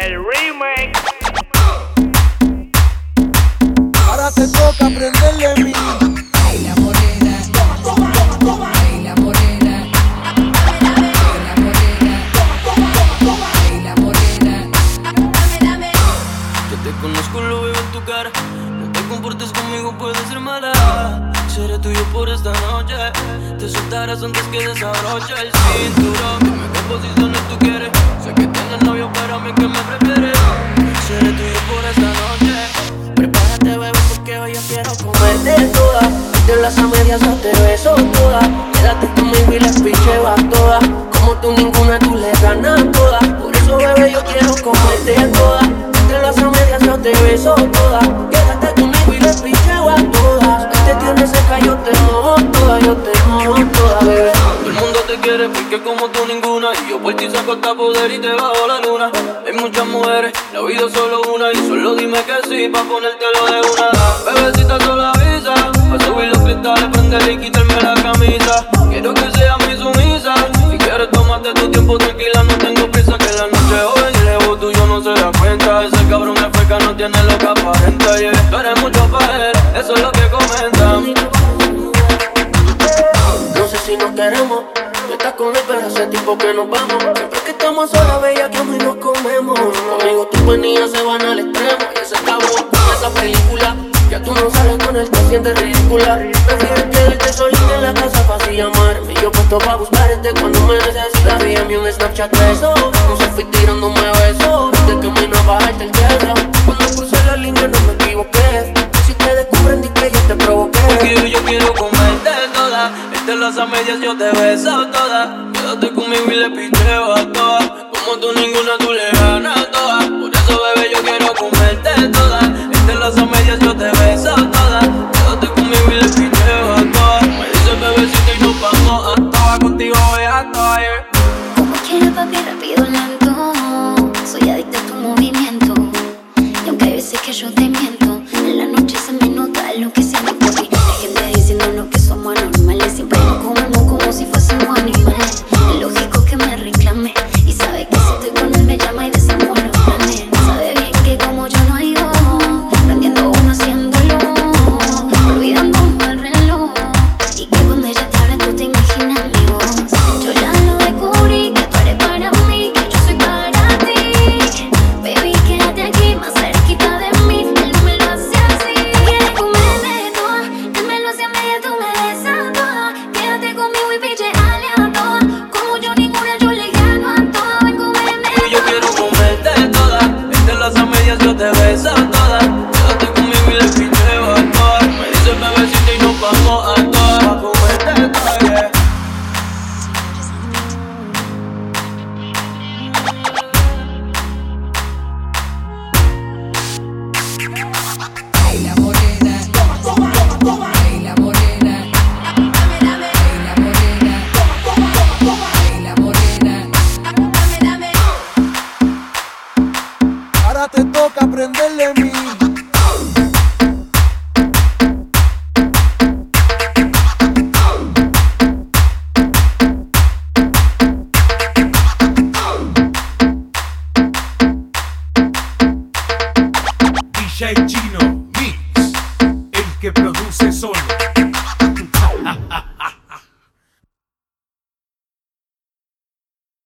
El remake. Ahora te toca aprenderle a mí. Baila morena, baila morena, baila morena, baila morena. Yo te conozco, lo veo en tu cara. No te comportes conmigo, puede ser mala. Seré tuyo por esta noche. Te soltarás antes que desabroche el cinturón. Las a medias yo te beso toda. Quédate conmigo y las picheo todas. Como tú ninguna, tú le ganas toda. Por eso, bebé, yo quiero comerte toda. De las a medias yo te beso toda. Quédate conmigo y las picheo a todas. Te tienes seca, yo te mojo toda, yo te mojo toda. Todo el mundo te quiere porque como tú ninguna. Y yo por ti saco hasta poder y te bajo la luna. Hay muchas mujeres, la vida es solo una. Y solo dime que sí, pa' ponértelo de una. Tiempo tranquila. No tengo prisa que la noche joven y lejos tuyo no se da cuenta. Ese cabrón de feca no tiene lo que aparenta. Yeah. Tú eres mucho para él, eso es lo que comentan. No sé si nos queremos. Tú estás con él, pero hace tiempo que nos vamos. Siempre que estamos solas, bella, que y nos comemos. Conmigo tus venillas se van al extremo. Y ese cabrón esa película. Ya tú no sales con él, te sientes ridícula. Prefieres quedarte solita en la casa fácil llamarme. Yo puesto pa' buscarte cuando me necesitas. Envíame un Snapchat de eso. No se fui tirándome besos. De que me no bajarte el queso. Cuando crucé la línea no me equivoqué. Si te descubren, di que yo te provoqué. Porque yo quiero comerte toda. Entre las a medias yo te beso toda. Quédate conmigo y le picheo a todas. Como tú ninguna, tú le papi rápido lento. Soy adicta a tu movimiento. Y aunque hay veces que yo te miento En la noche se me nota lo que se me papi Hay gente diciéndonos que somos anormales. Siempre nos comemos como si fuésemos animales. Es lógico que me reclame Y sabe que si estoy con que produce